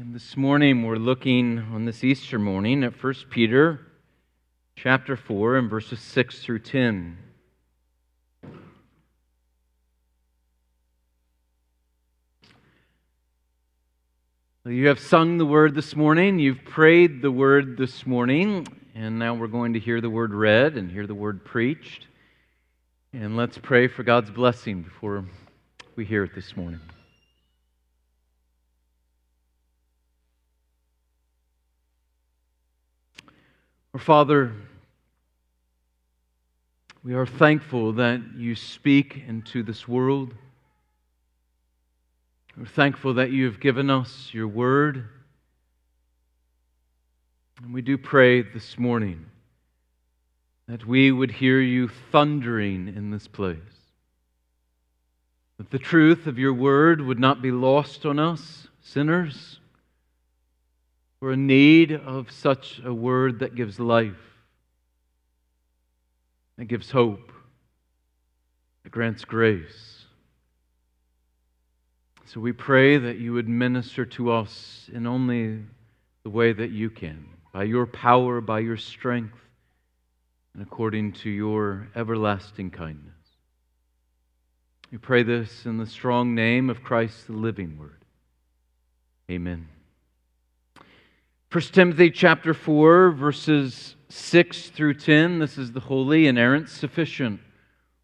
And this morning we're looking on this Easter morning at 1 Peter chapter 4 and verses 6 through 10. You have sung the word this morning, you've prayed the word this morning, and now we're going to hear the word read and hear the word preached. And let's pray for God's blessing before we hear it this morning. Our Father, we are thankful that you speak into this world. We're thankful that you have given us your word. And we do pray this morning that we would hear you thundering in this place. That the truth of your word would not be lost on us, sinners we're in need of such a word that gives life, that gives hope, that grants grace. So we pray that you would minister to us in only the way that you can, by your power, by your strength, and according to your everlasting kindness. We pray this in the strong name of Christ, the living Word. Amen. 1 Timothy chapter 4, verses 6 through 10. This is the holy, inerrant, sufficient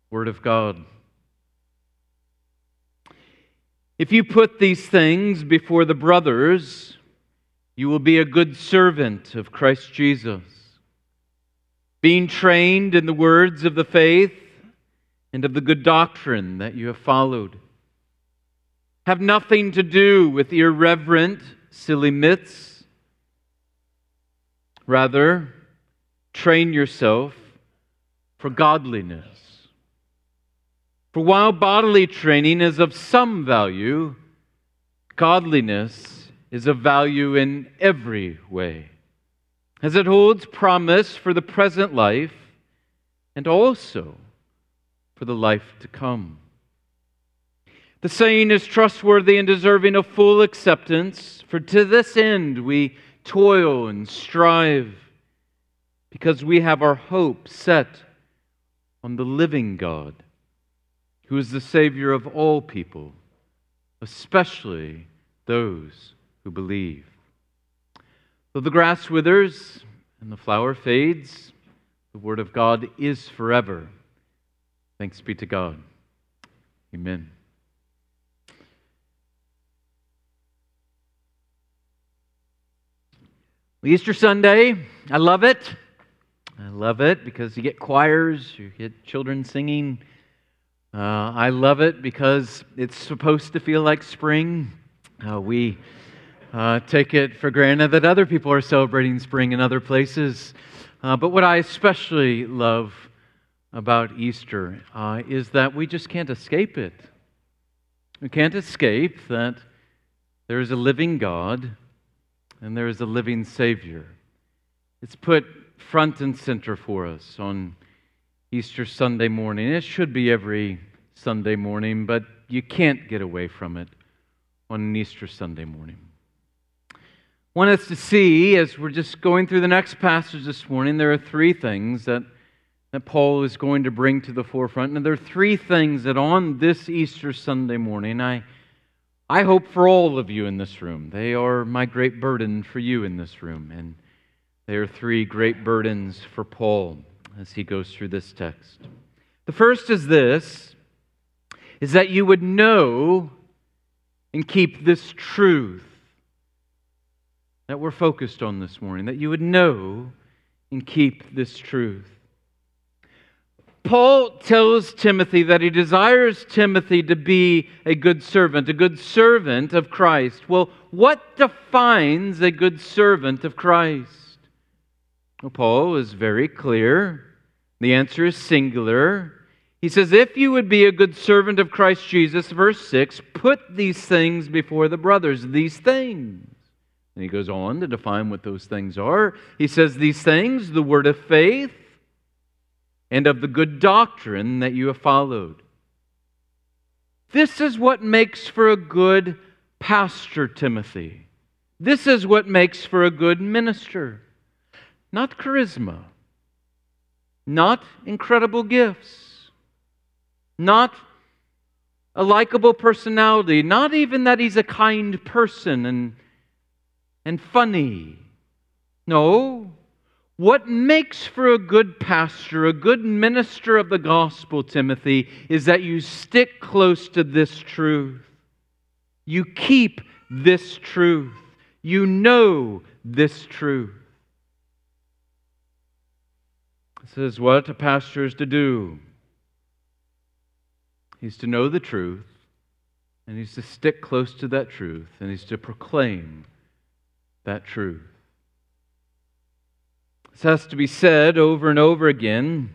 Word of God. If you put these things before the brothers, you will be a good servant of Christ Jesus, being trained in the words of the faith and of the good doctrine that you have followed. Have nothing to do with irreverent, silly myths Rather, train yourself for godliness. For while bodily training is of some value, godliness is of value in every way, as it holds promise for the present life and also for the life to come. The saying is trustworthy and deserving of full acceptance, for to this end we toil and strive because we have our hope set on the living God, who is the Savior of all people, especially those who believe. Though the grass withers and the flower fades, the Word of God is forever. Thanks be to God. Amen. Easter Sunday, I love it. I love it because you get choirs, you get children singing. Uh, I love it because it's supposed to feel like spring. Uh, we uh, take it for granted that other people are celebrating spring in other places. Uh, but what I especially love about Easter uh, is that we just can't escape it. We can't escape that there is a living God and there is a living Savior. It's put front and center for us on Easter Sunday morning. It should be every Sunday morning, but you can't get away from it on an Easter Sunday morning. I want us to see, as we're just going through the next passage this morning, there are three things that, that Paul is going to bring to the forefront. And there are three things that on this Easter Sunday morning I I hope for all of you in this room. They are my great burden for you in this room. And they are three great burdens for Paul as he goes through this text. The first is this is that you would know and keep this truth that we're focused on this morning, that you would know and keep this truth. Paul tells Timothy that he desires Timothy to be a good servant, a good servant of Christ. Well, what defines a good servant of Christ? Well, Paul is very clear. The answer is singular. He says, If you would be a good servant of Christ Jesus, verse 6, put these things before the brothers, these things. And he goes on to define what those things are. He says, These things, the word of faith, and of the good doctrine that you have followed. This is what makes for a good pastor, Timothy. This is what makes for a good minister. Not charisma, not incredible gifts, not a likable personality, not even that he's a kind person and, and funny. No. What makes for a good pastor, a good minister of the gospel, Timothy, is that you stick close to this truth. You keep this truth. You know this truth. This is what a pastor is to do. He's to know the truth, and he's to stick close to that truth, and he's to proclaim that truth. This has to be said over and over again.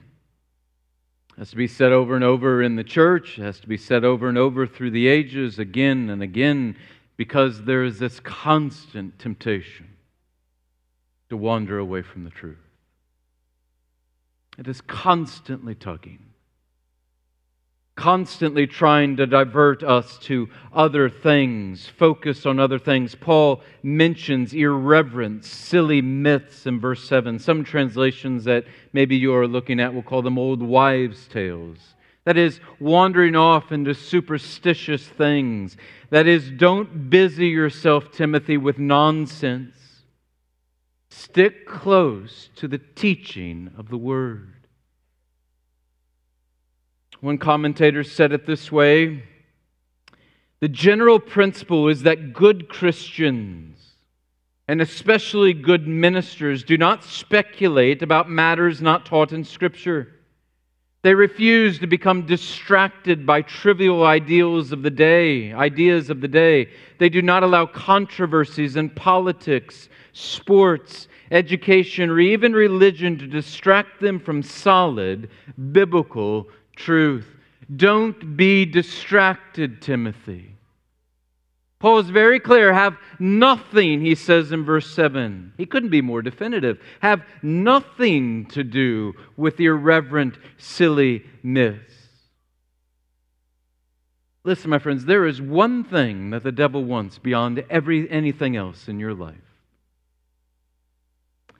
It has to be said over and over in the church. It has to be said over and over through the ages again and again because there is this constant temptation to wander away from the truth. It is constantly tugging constantly trying to divert us to other things, focus on other things. Paul mentions irreverence, silly myths in verse 7. Some translations that maybe you are looking at will call them old wives' tales. That is, wandering off into superstitious things. That is, don't busy yourself, Timothy, with nonsense. Stick close to the teaching of the Word. One commentator said it this way The general principle is that good Christians, and especially good ministers, do not speculate about matters not taught in Scripture. They refuse to become distracted by trivial ideals of the day, ideas of the day. They do not allow controversies in politics, sports, education, or even religion to distract them from solid biblical truth. Don't be distracted, Timothy. Paul is very clear. Have nothing, he says in verse 7. He couldn't be more definitive. Have nothing to do with irreverent, silly myths. Listen, my friends, there is one thing that the devil wants beyond every, anything else in your life.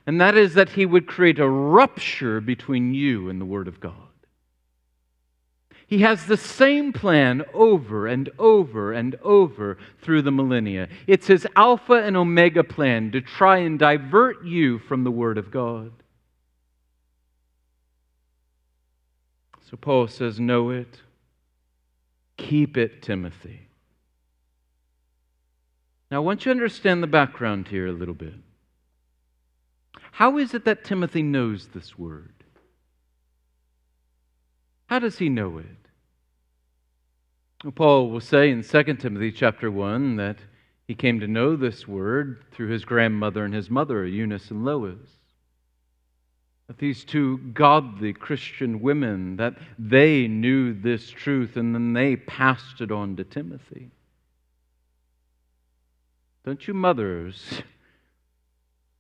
And that is that he would create a rupture between you and the Word of God. He has the same plan over and over and over through the millennia. It's his Alpha and Omega plan to try and divert you from the Word of God. So Paul says, Know it, keep it, Timothy. Now, I want you to understand the background here a little bit. How is it that Timothy knows this word? How does he know it? Paul will say in 2 Timothy chapter 1 that he came to know this word through his grandmother and his mother, Eunice and Lois. That these two godly Christian women, that they knew this truth and then they passed it on to Timothy. Don't you mothers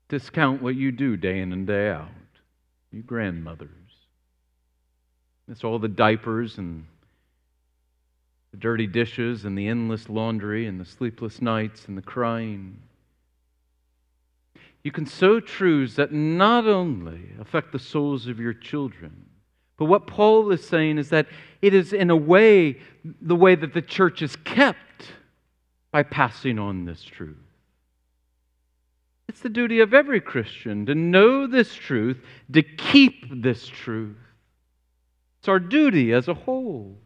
discount what you do day in and day out. You grandmothers. It's all the diapers and the dirty dishes and the endless laundry and the sleepless nights and the crying. You can sow truths that not only affect the souls of your children, but what Paul is saying is that it is, in a way, the way that the church is kept by passing on this truth. It's the duty of every Christian to know this truth, to keep this truth. It's our duty as a whole.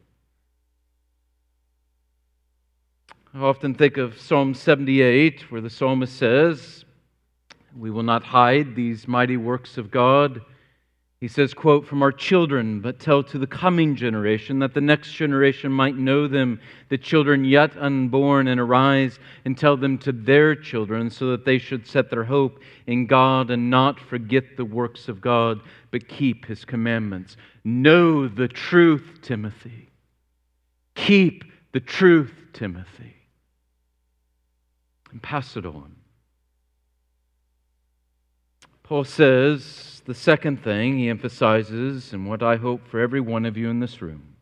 I often think of Psalm 78, where the psalmist says, We will not hide these mighty works of God. He says, quote, From our children, but tell to the coming generation, that the next generation might know them, the children yet unborn, and arise and tell them to their children, so that they should set their hope in God and not forget the works of God, but keep his commandments. Know the truth, Timothy. Keep the truth, Timothy and pass it on. Paul says the second thing he emphasizes, and what I hope for every one of you in this room,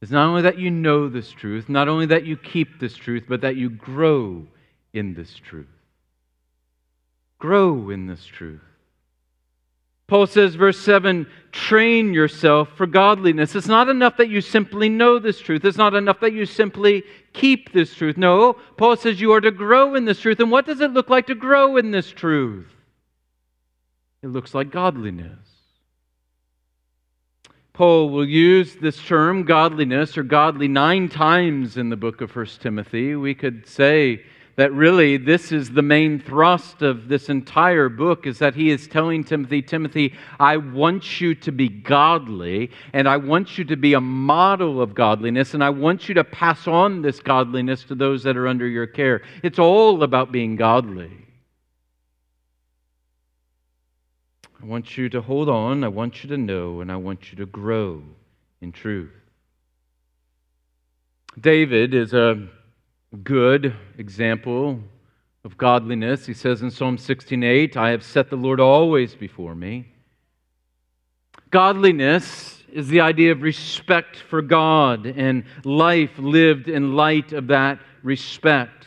is not only that you know this truth, not only that you keep this truth, but that you grow in this truth. Grow in this truth. Paul says, verse 7 train yourself for godliness. It's not enough that you simply know this truth. It's not enough that you simply keep this truth. No, Paul says you are to grow in this truth. And what does it look like to grow in this truth? It looks like godliness. Paul will use this term, godliness or godly, nine times in the book of 1 Timothy. We could say that really this is the main thrust of this entire book is that he is telling Timothy, Timothy, I want you to be godly and I want you to be a model of godliness and I want you to pass on this godliness to those that are under your care. It's all about being godly. I want you to hold on, I want you to know, and I want you to grow in truth. David is a good example of godliness. He says in Psalm 16:8, I have set the Lord always before me. Godliness is the idea of respect for God and life lived in light of that respect.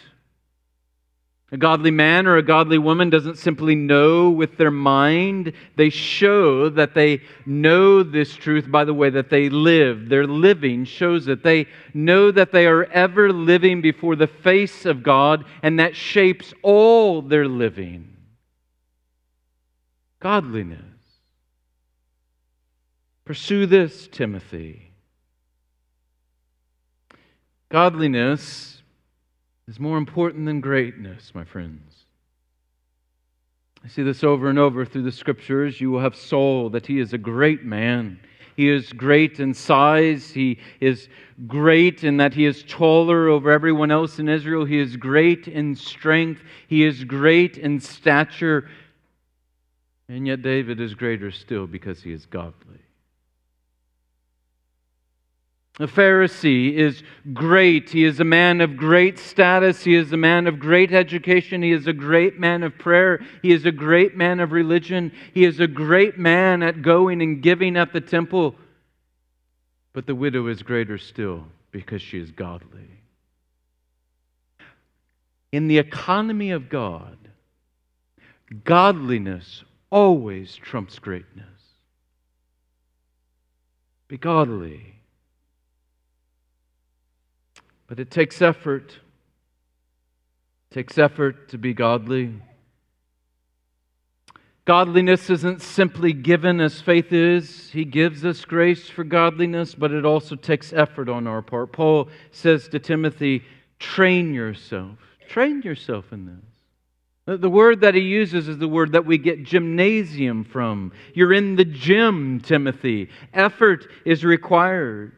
A godly man or a godly woman doesn't simply know with their mind. They show that they know this truth by the way that they live. Their living shows it. They know that they are ever living before the face of God, and that shapes all their living. Godliness. Pursue this, Timothy. Godliness is more important than greatness, my friends. I see this over and over through the scriptures. You will have Saul, that he is a great man. He is great in size. He is great in that he is taller over everyone else in Israel. He is great in strength. He is great in stature. And yet, David is greater still because he is godly. A Pharisee is great. He is a man of great status. He is a man of great education. He is a great man of prayer. He is a great man of religion. He is a great man at going and giving at the temple. But the widow is greater still because she is godly. In the economy of God, godliness always trumps greatness. Be godly but it takes effort. It takes effort to be godly. Godliness isn't simply given as faith is. He gives us grace for godliness, but it also takes effort on our part. Paul says to Timothy, train yourself. Train yourself in this. The word that he uses is the word that we get gymnasium from. You're in the gym, Timothy. Effort is required.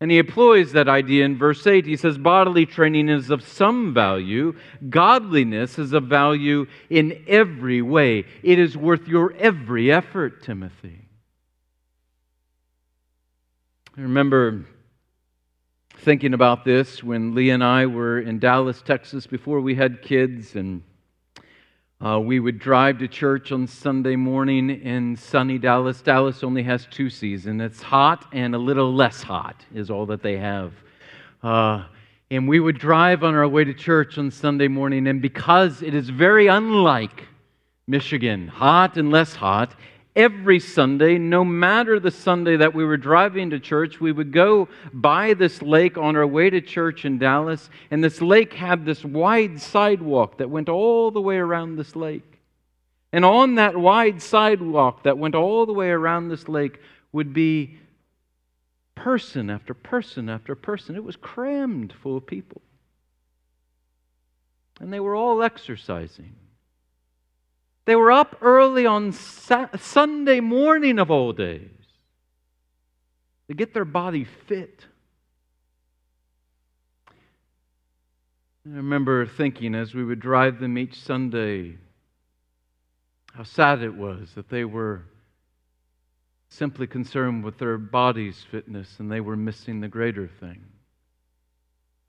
And he employs that idea in verse 8. He says, Bodily training is of some value, godliness is of value in every way. It is worth your every effort, Timothy. I remember thinking about this when Lee and I were in Dallas, Texas, before we had kids, and uh, we would drive to church on Sunday morning in sunny Dallas. Dallas only has two seasons it's hot and a little less hot, is all that they have. Uh, and we would drive on our way to church on Sunday morning, and because it is very unlike Michigan, hot and less hot, every Sunday, no matter the Sunday that we were driving to church, we would go by this lake on our way to church in Dallas, and this lake had this wide sidewalk that went all the way around this lake. And on that wide sidewalk that went all the way around this lake would be person after person after person. It was crammed full of people. And they were all exercising. They were up early on Sunday morning of all days to get their body fit. I remember thinking as we would drive them each Sunday how sad it was that they were simply concerned with their body's fitness and they were missing the greater thing.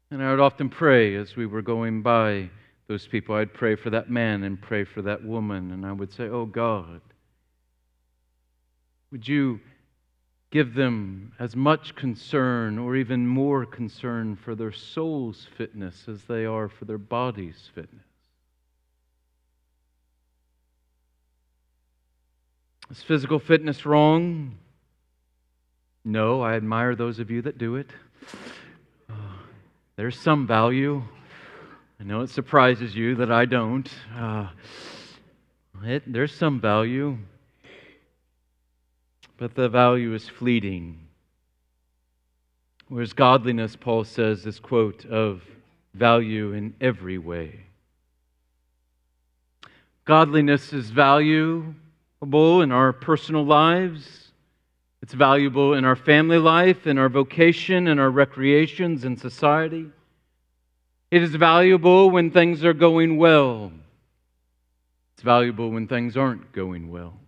And I would often pray as we were going by those people. I'd pray for that man and pray for that woman, and I would say, Oh God, would you give them as much concern or even more concern for their soul's fitness as they are for their body's fitness. Is physical fitness wrong? No, I admire those of you that do it. Uh, there's some value. I know it surprises you that I don't. Uh, it, there's some value, but the value is fleeting. Whereas godliness, Paul says, is, quote, of value in every way. Godliness is valuable in our personal lives. It's valuable in our family life, in our vocation, in our recreations, in society. It is valuable when things are going well. It's valuable when things aren't going well.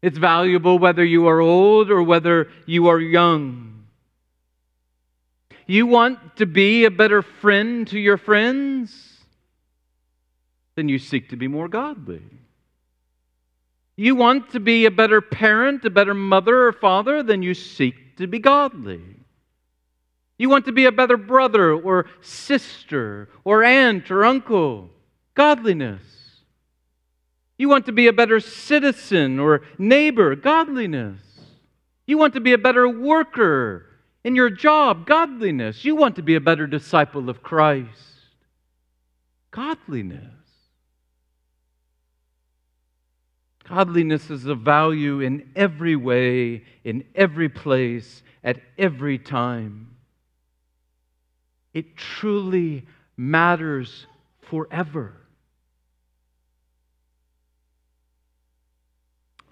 It's valuable whether you are old or whether you are young. You want to be a better friend to your friends? Then you seek to be more godly. You want to be a better parent, a better mother or father? Then you seek to be godly. You want to be a better brother or sister or aunt or uncle? Godliness. You want to be a better citizen or neighbor, godliness. You want to be a better worker in your job, godliness. You want to be a better disciple of Christ, godliness. Godliness is of value in every way, in every place, at every time. It truly matters forever.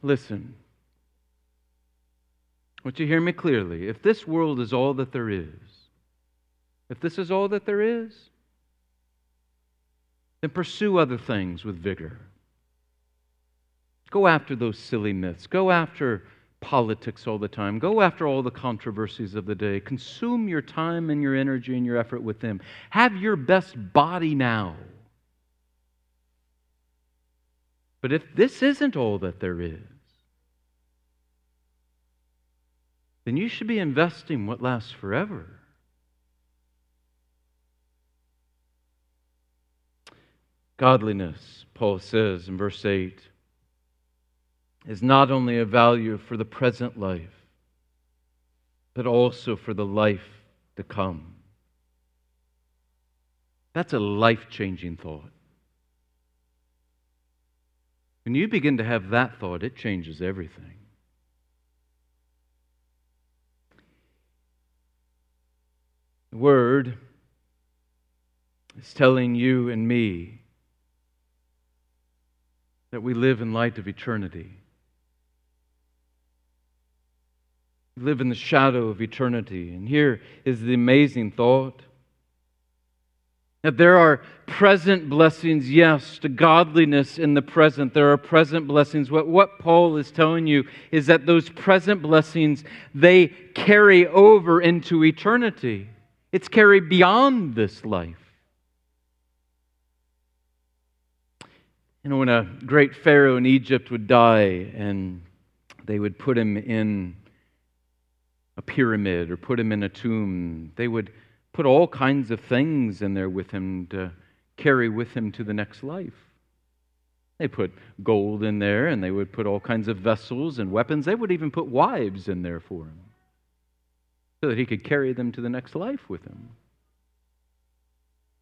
Listen. Won't you hear me clearly? If this world is all that there is, if this is all that there is, then pursue other things with vigor. Go after those silly myths. Go after politics all the time. Go after all the controversies of the day. Consume your time and your energy and your effort with them. Have your best body now. But if this isn't all that there is, then you should be investing what lasts forever. Godliness, Paul says in verse 8, is not only a value for the present life, but also for the life to come. That's a life changing thought. When you begin to have that thought, it changes everything. The Word is telling you and me that we live in light of eternity. We live in the shadow of eternity. And here is the amazing thought that there are present blessings, yes, to godliness in the present. There are present blessings. What, what Paul is telling you is that those present blessings, they carry over into eternity. It's carried beyond this life. You know, when a great Pharaoh in Egypt would die and they would put him in a pyramid or put him in a tomb, they would put all kinds of things in there with him to carry with him to the next life. They put gold in there and they would put all kinds of vessels and weapons. They would even put wives in there for him so that he could carry them to the next life with him.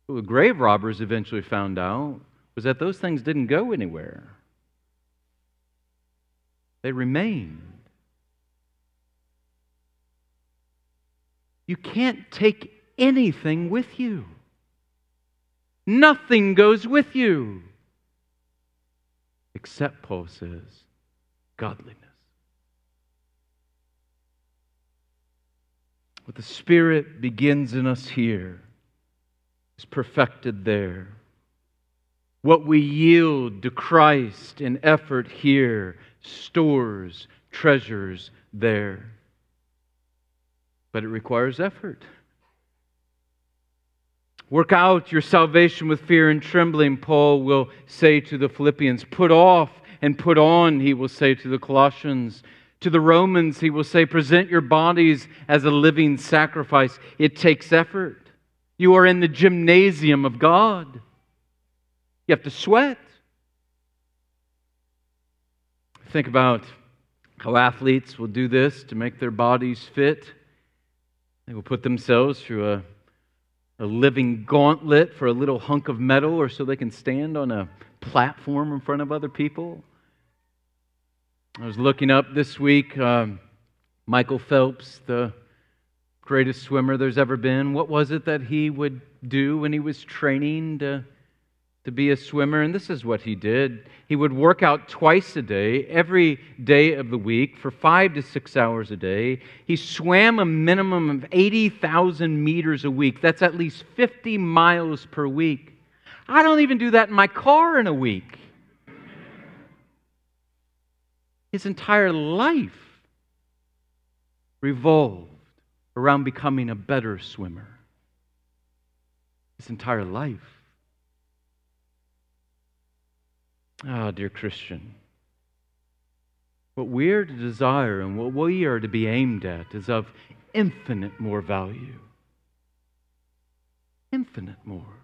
What the grave robbers eventually found out was that those things didn't go anywhere, they remained. You can't take anything with you. Nothing goes with you. Except, Paul says, godliness. What the Spirit begins in us here is perfected there. What we yield to Christ in effort here stores treasures there. But it requires effort. Work out your salvation with fear and trembling, Paul will say to the Philippians. Put off and put on, he will say to the Colossians To the Romans, he will say, Present your bodies as a living sacrifice. It takes effort. You are in the gymnasium of God. You have to sweat. Think about how athletes will do this to make their bodies fit. They will put themselves through a, a living gauntlet for a little hunk of metal or so they can stand on a platform in front of other people. I was looking up this week um, Michael Phelps, the greatest swimmer there's ever been. What was it that he would do when he was training to, to be a swimmer? And this is what he did. He would work out twice a day, every day of the week, for five to six hours a day. He swam a minimum of 80,000 meters a week. That's at least 50 miles per week. I don't even do that in my car in a week. His entire life revolved around becoming a better swimmer. His entire life. Ah, dear Christian, what we are to desire and what we are to be aimed at is of infinite more value. Infinite more.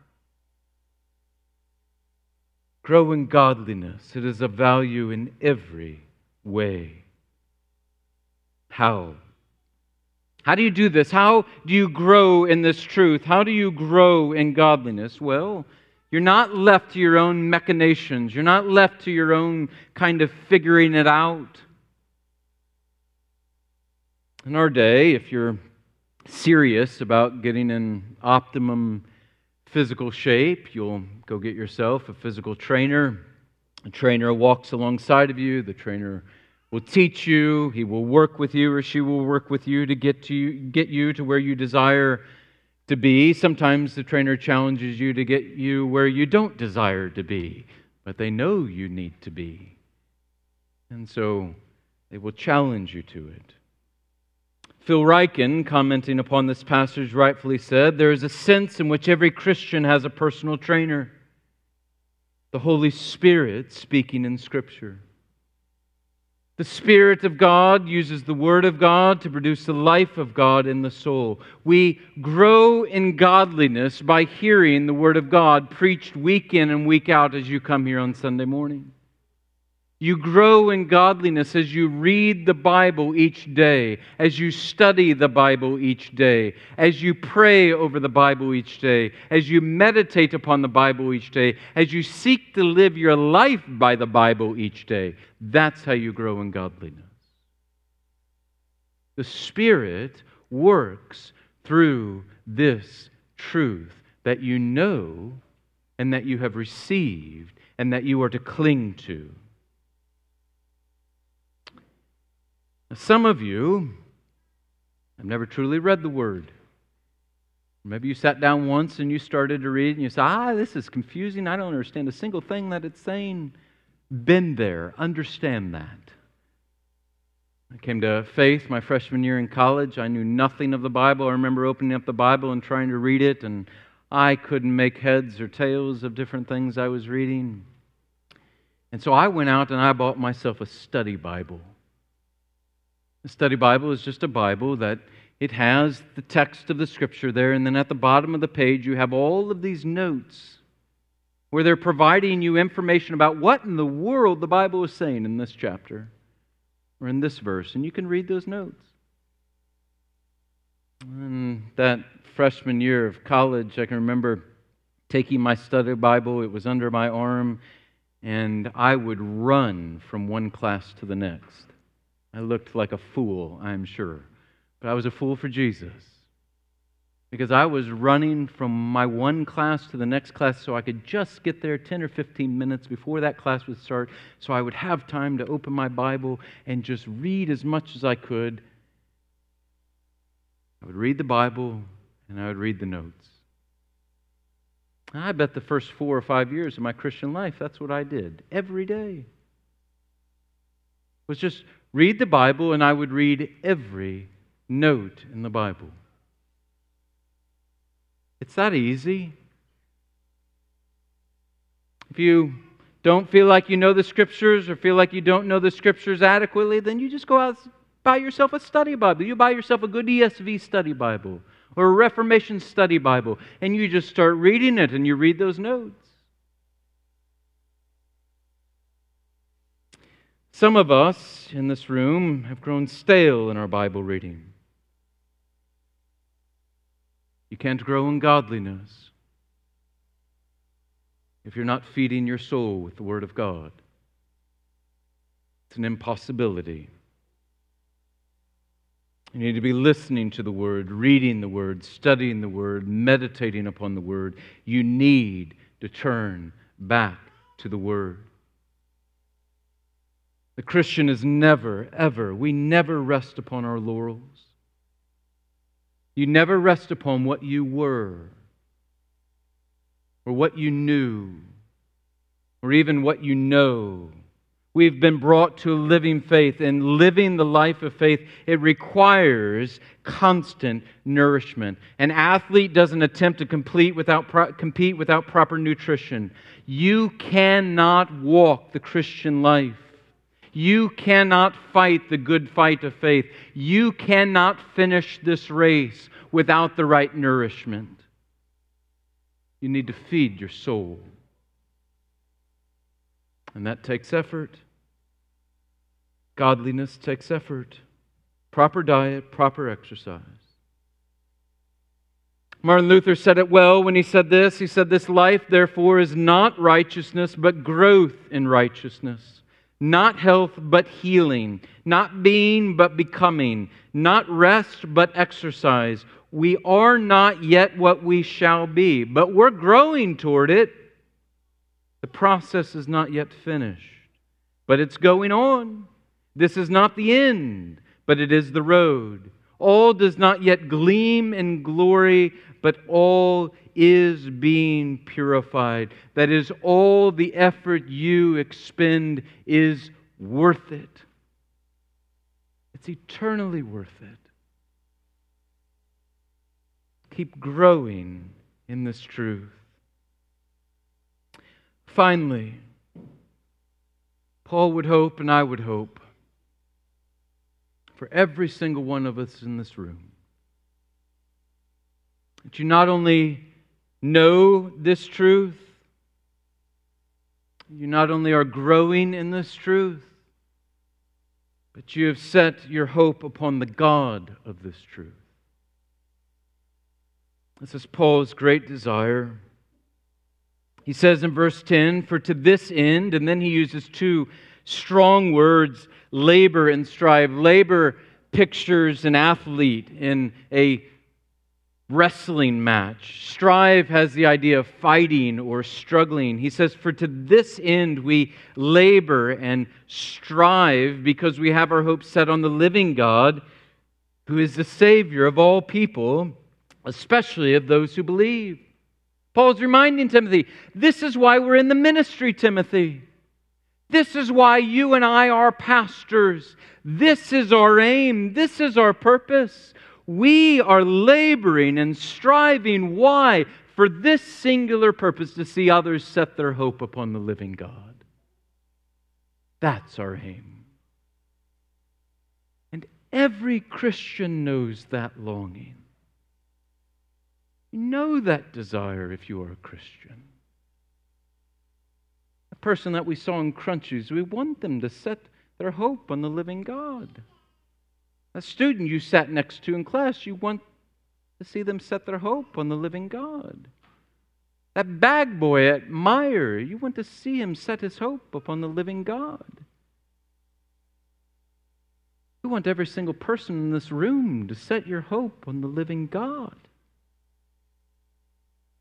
Grow in godliness. It is of value in every way. How? How do you do this? How do you grow in this truth? How do you grow in godliness? Well, you're not left to your own machinations. You're not left to your own kind of figuring it out. In our day, if you're serious about getting in optimum physical shape, you'll go get yourself a physical trainer. A trainer walks alongside of you. The trainer will teach you, he will work with you, or she will work with you to get, to you, get you to where you desire to be. Sometimes the trainer challenges you to get you where you don't desire to be, but they know you need to be. And so they will challenge you to it. Phil Ryken, commenting upon this passage, rightfully said there is a sense in which every Christian has a personal trainer, the Holy Spirit speaking in Scripture. The Spirit of God uses the Word of God to produce the life of God in the soul. We grow in godliness by hearing the Word of God preached week in and week out as you come here on Sunday morning. You grow in godliness as you read the Bible each day, as you study the Bible each day, as you pray over the Bible each day, as you meditate upon the Bible each day, as you seek to live your life by the Bible each day. That's how you grow in godliness. The Spirit works through this truth that you know and that you have received and that you are to cling to. Some of you have never truly read the Word. Maybe you sat down once and you started to read and you said, ah, this is confusing. I don't understand a single thing that it's saying. Been there, understand that. I came to faith my freshman year in college. I knew nothing of the Bible. I remember opening up the Bible and trying to read it, and I couldn't make heads or tails of different things I was reading. And so I went out and I bought myself a study Bible. The study Bible is just a Bible that it has the text of the scripture there, and then at the bottom of the page, you have all of these notes where they're providing you information about what in the world the Bible is saying in this chapter or in this verse, and you can read those notes. And that freshman year of college, I can remember taking my study Bible, it was under my arm, and I would run from one class to the next. I looked like a fool, I'm sure. But I was a fool for Jesus. Because I was running from my one class to the next class so I could just get there 10 or 15 minutes before that class would start, so I would have time to open my Bible and just read as much as I could. I would read the Bible and I would read the notes. I bet the first four or five years of my Christian life, that's what I did every day. Was just read the Bible, and I would read every note in the Bible. It's that easy. If you don't feel like you know the scriptures or feel like you don't know the scriptures adequately, then you just go out buy yourself a study Bible. You buy yourself a good ESV study Bible or a Reformation study Bible, and you just start reading it and you read those notes. Some of us in this room have grown stale in our Bible reading. You can't grow in godliness if you're not feeding your soul with the Word of God. It's an impossibility. You need to be listening to the Word, reading the Word, studying the Word, meditating upon the Word. You need to turn back to the Word. The Christian is never, ever, we never rest upon our laurels. You never rest upon what you were, or what you knew, or even what you know. We've been brought to living faith, and living the life of faith, it requires constant nourishment. An athlete doesn't attempt to complete without pro- compete without proper nutrition. You cannot walk the Christian life. You cannot fight the good fight of faith. You cannot finish this race without the right nourishment. You need to feed your soul. And that takes effort. Godliness takes effort. Proper diet, proper exercise. Martin Luther said it well when he said this. He said, This life, therefore, is not righteousness, but growth in righteousness. Not health, but healing. Not being, but becoming. Not rest, but exercise. We are not yet what we shall be, but we're growing toward it. The process is not yet finished, but it's going on. This is not the end, but it is the road. All does not yet gleam in glory, but all is being purified. That is, all the effort you expend is worth it. It's eternally worth it. Keep growing in this truth. Finally, Paul would hope, and I would hope, for every single one of us in this room. That you not only know this truth, you not only are growing in this truth, but you have set your hope upon the God of this truth. This is Paul's great desire. He says in verse 10, For to this end, and then he uses two strong words labor and strive. Labor pictures an athlete in a wrestling match. Strive has the idea of fighting or struggling. He says, For to this end we labor and strive because we have our hope set on the living God, who is the Savior of all people, especially of those who believe. Paul's reminding Timothy, this is why we're in the ministry, Timothy. This is why you and I are pastors. This is our aim. This is our purpose. We are laboring and striving. Why? For this singular purpose to see others set their hope upon the living God. That's our aim. And every Christian knows that longing. You know that desire if you are a Christian A person that we saw in Crunchies. We want them to set their hope on the living God. A student you sat next to in class, you want to see them set their hope on the living God. That bag boy at Meijer, you want to see him set his hope upon the living God. We want every single person in this room to set your hope on the living God.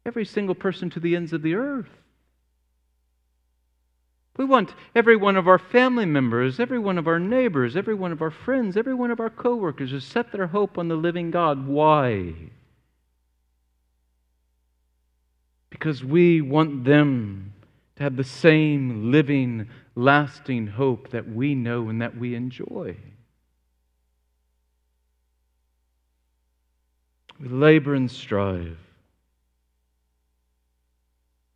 Every single person to the ends of the earth. We want every one of our family members, every one of our neighbors, every one of our friends, every one of our coworkers to set their hope on the living God. Why? Because we want them to have the same living, lasting hope that we know and that we enjoy. We labor and strive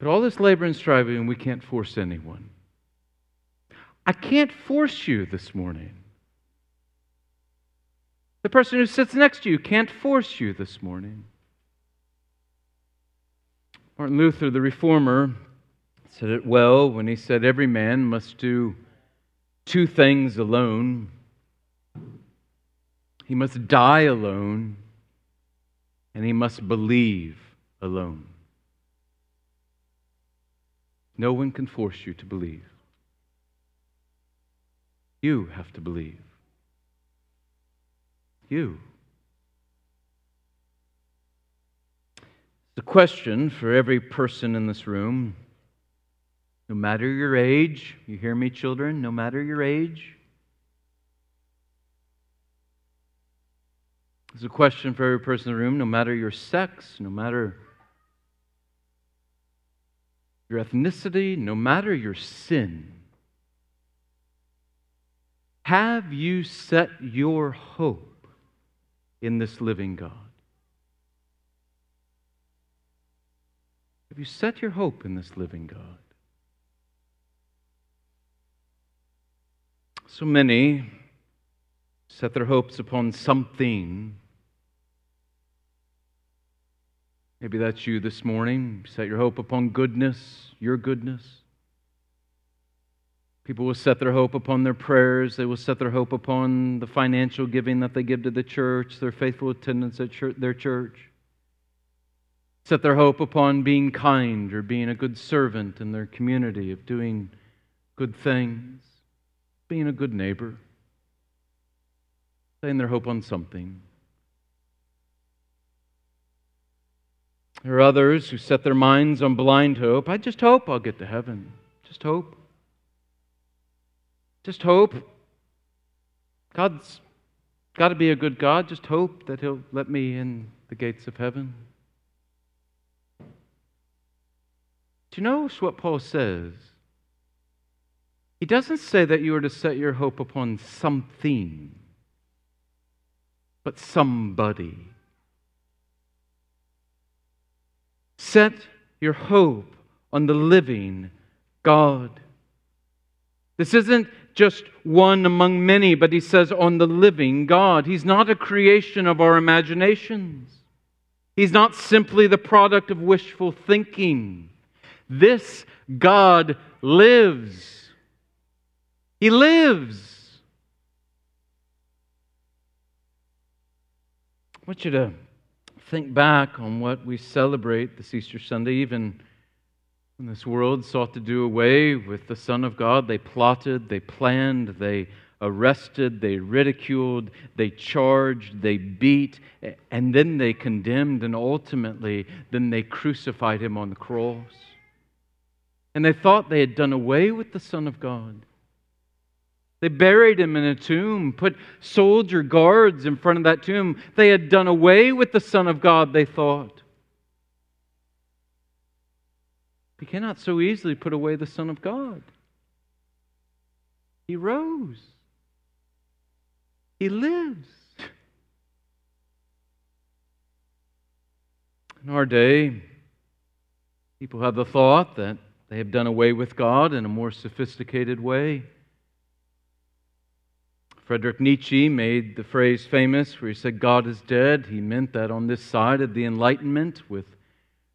But all this labor and striving, we can't force anyone. I can't force you this morning. The person who sits next to you can't force you this morning. Martin Luther, the reformer, said it well when he said, Every man must do two things alone. He must die alone, and he must believe alone. No one can force you to believe. You have to believe. You. The question for every person in this room, no matter your age, you hear me, children, no matter your age, It's a question for every person in the room, no matter your sex, no matter your ethnicity, no matter your sin. Have you set your hope in this living God? Have you set your hope in this living God? So many set their hopes upon something. Maybe that's you this morning. Set your hope upon goodness, your goodness. People will set their hope upon their prayers. They will set their hope upon the financial giving that they give to the church, their faithful attendance at their church. Set their hope upon being kind or being a good servant in their community, of doing good things, being a good neighbor, setting their hope on something. There are others who set their minds on blind hope. I just hope I'll get to heaven. Just hope. Just hope. God's got to be a good God. Just hope that He'll let me in the gates of heaven. Do you know what Paul says? He doesn't say that you are to set your hope upon something, but somebody. Set your hope on the living God. This isn't just one among many, but he says on the living God. He's not a creation of our imaginations. He's not simply the product of wishful thinking. This God lives. He lives. I want you to think back on what we celebrate this Easter Sunday, even when this world sought to do away with the Son of God, they plotted, they planned, they arrested, they ridiculed, they charged, they beat, and then they condemned, and ultimately, then they crucified him on the cross. And they thought they had done away with the Son of God. They buried him in a tomb, put soldier guards in front of that tomb. They had done away with the Son of God, they thought. You cannot so easily put away the Son of God. He rose, He lives. In our day, people have the thought that they have done away with God in a more sophisticated way. Frederick Nietzsche made the phrase famous where he said, God is dead. He meant that on this side of the Enlightenment, with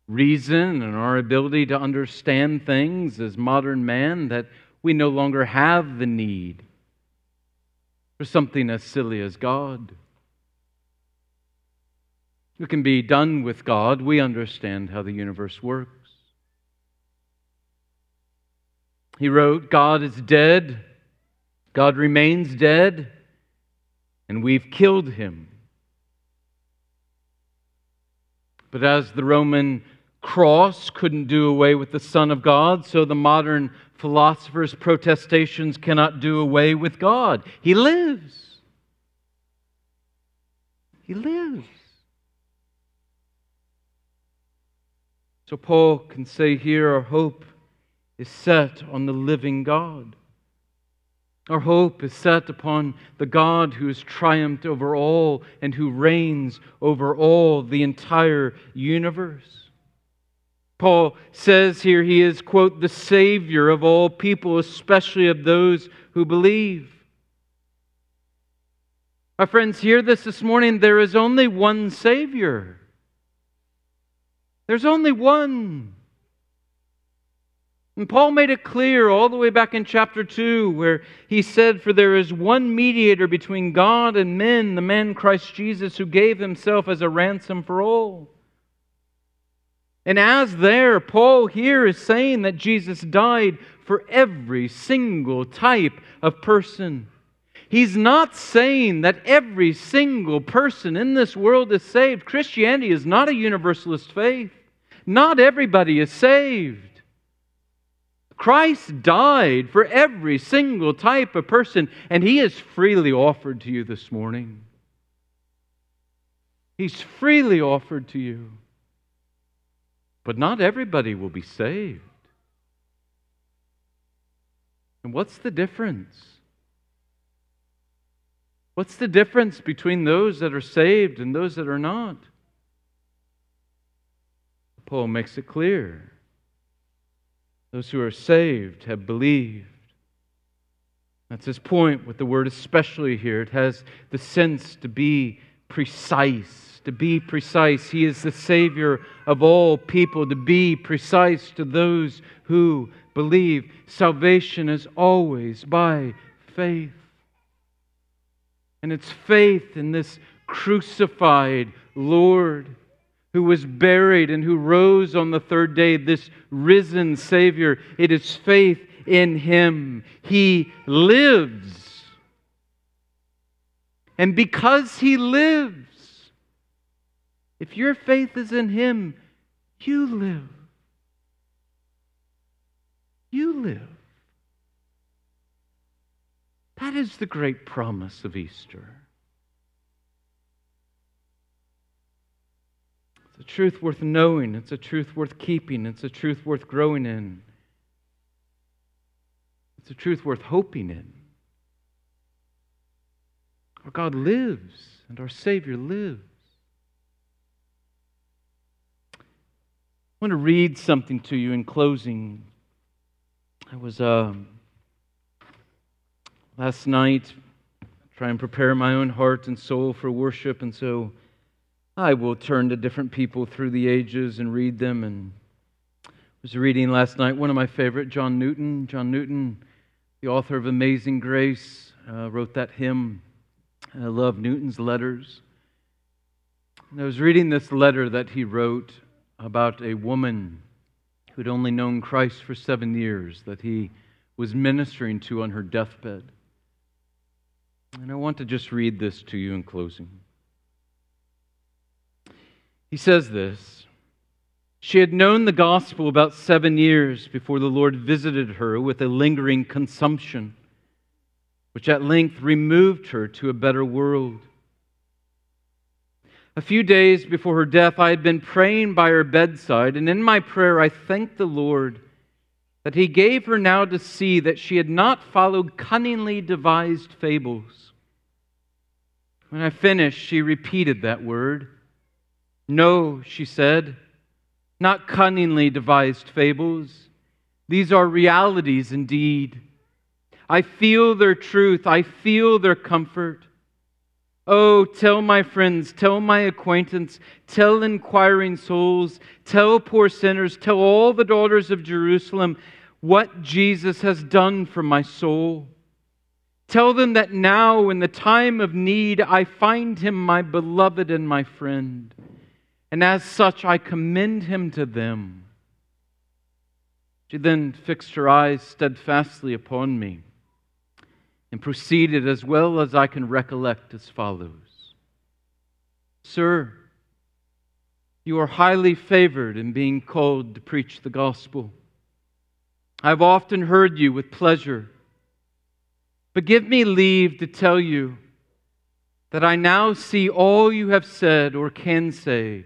reason and our ability to understand things as modern man that we no longer have the need for something as silly as God. We can be done with God. We understand how the universe works. He wrote, God is dead, God remains dead, and we've killed him. But as the Roman cross couldn't do away with the Son of God, so the modern philosophers' protestations cannot do away with God. He lives. He lives. So Paul can say here our hope is set on the living God. Our hope is set upon the God who has triumphed over all and who reigns over all the entire universe. Paul says here he is, quote, the Savior of all people, especially of those who believe. My friends, hear this this morning. There is only one Savior. There's only one. And Paul made it clear all the way back in chapter 2, where he said, For there is one mediator between God and men, the man Christ Jesus, who gave himself as a ransom for all. And as there, Paul here is saying that Jesus died for every single type of person. He's not saying that every single person in this world is saved. Christianity is not a universalist faith. Not everybody is saved. Christ died for every single type of person, and He is freely offered to you this morning. He's freely offered to you. But not everybody will be saved. And what's the difference? What's the difference between those that are saved and those that are not? Paul makes it clear. Those who are saved have believed. That's his point with the word especially here. It has the sense to be precise. To be precise. He is the Savior of all people. To be precise to those who believe. Salvation is always by faith. And it's faith in this crucified Lord who was buried and who rose on the third day, this risen Savior. It is faith in Him. He lives. And because He lives, if your faith is in Him, you live. You live. That is the great promise of Easter. It's a truth worth knowing. It's a truth worth keeping. It's a truth worth growing in. It's a truth worth hoping in. Our God lives and our Savior lives. Want to read something to you in closing. I was uh, last night trying to prepare my own heart and soul for worship, and so I will turn to different people through the ages and read them. And I was reading last night one of my favorite, John Newton. John Newton, the author of Amazing Grace, uh, wrote that hymn. I love Newton's letters. And I was reading this letter that he wrote about a woman who'd only known Christ for seven years, that he was ministering to on her deathbed. And I want to just read this to you in closing. He says this She had known the gospel about seven years before the Lord visited her with a lingering consumption, which at length removed her to a better world. A few days before her death, I had been praying by her bedside, and in my prayer, I thanked the Lord that He gave her now to see that she had not followed cunningly devised fables. When I finished, she repeated that word no, she said, not cunningly devised fables. These are realities indeed. I feel their truth, I feel their comfort. Oh, tell my friends, tell my acquaintance, tell inquiring souls, tell poor sinners, tell all the daughters of Jerusalem what Jesus has done for my soul. Tell them that now, in the time of need, I find him my beloved and my friend and as such I commend him to them. She then fixed her eyes steadfastly upon me and proceeded as well as I can recollect as follows Sir, you are highly favored in being called to preach the gospel. I've often heard you with pleasure, but give me leave to tell you that I now see all you have said or can say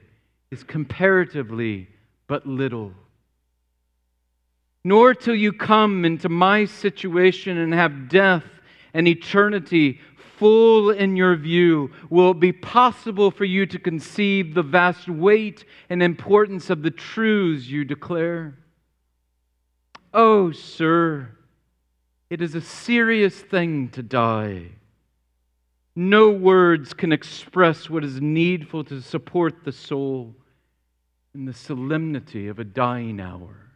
is comparatively but little. Nor till you come into my situation and have death and eternity full in your view? Will it be possible for you to conceive the vast weight and importance of the truths you declare? Oh, sir, it is a serious thing to die. No words can express what is needful to support the soul in the solemnity of a dying hour.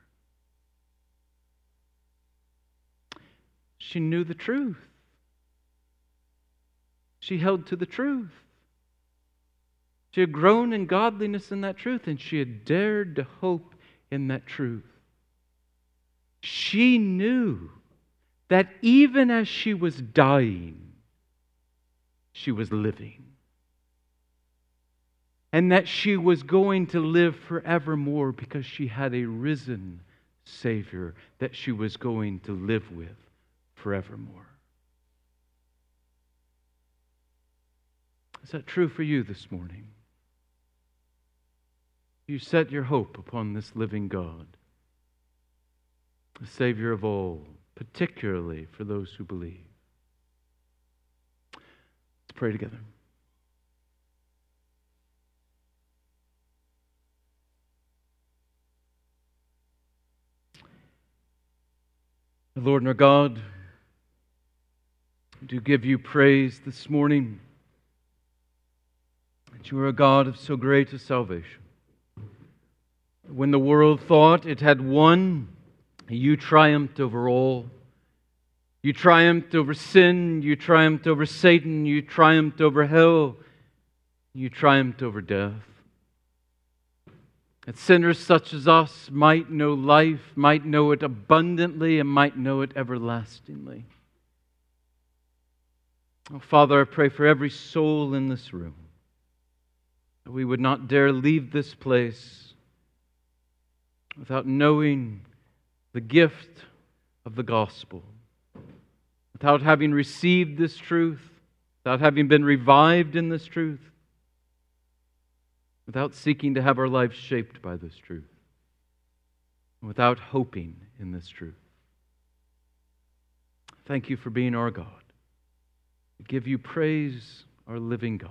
She knew the truth. She held to the truth. She had grown in godliness in that truth, and she had dared to hope in that truth. She knew that even as she was dying, she was living. And that she was going to live forevermore because she had a risen Savior that she was going to live with forevermore. Is that true for you this morning? You set your hope upon this living God, the Savior of all, particularly for those who believe. Let's pray together. Lord and our God, do give you praise this morning that you are a God of so great a salvation. When the world thought it had won, you triumphed over all. You triumphed over sin. You triumphed over Satan. You triumphed over hell. You triumphed over death. That sinners such as us might know life, might know it abundantly, and might know it everlastingly. Oh, Father, I pray for every soul in this room we would not dare leave this place without knowing the gift of the gospel, without having received this truth, without having been revived in this truth, without seeking to have our lives shaped by this truth, without hoping in this truth. Thank you for being our God. We give you praise, our living God.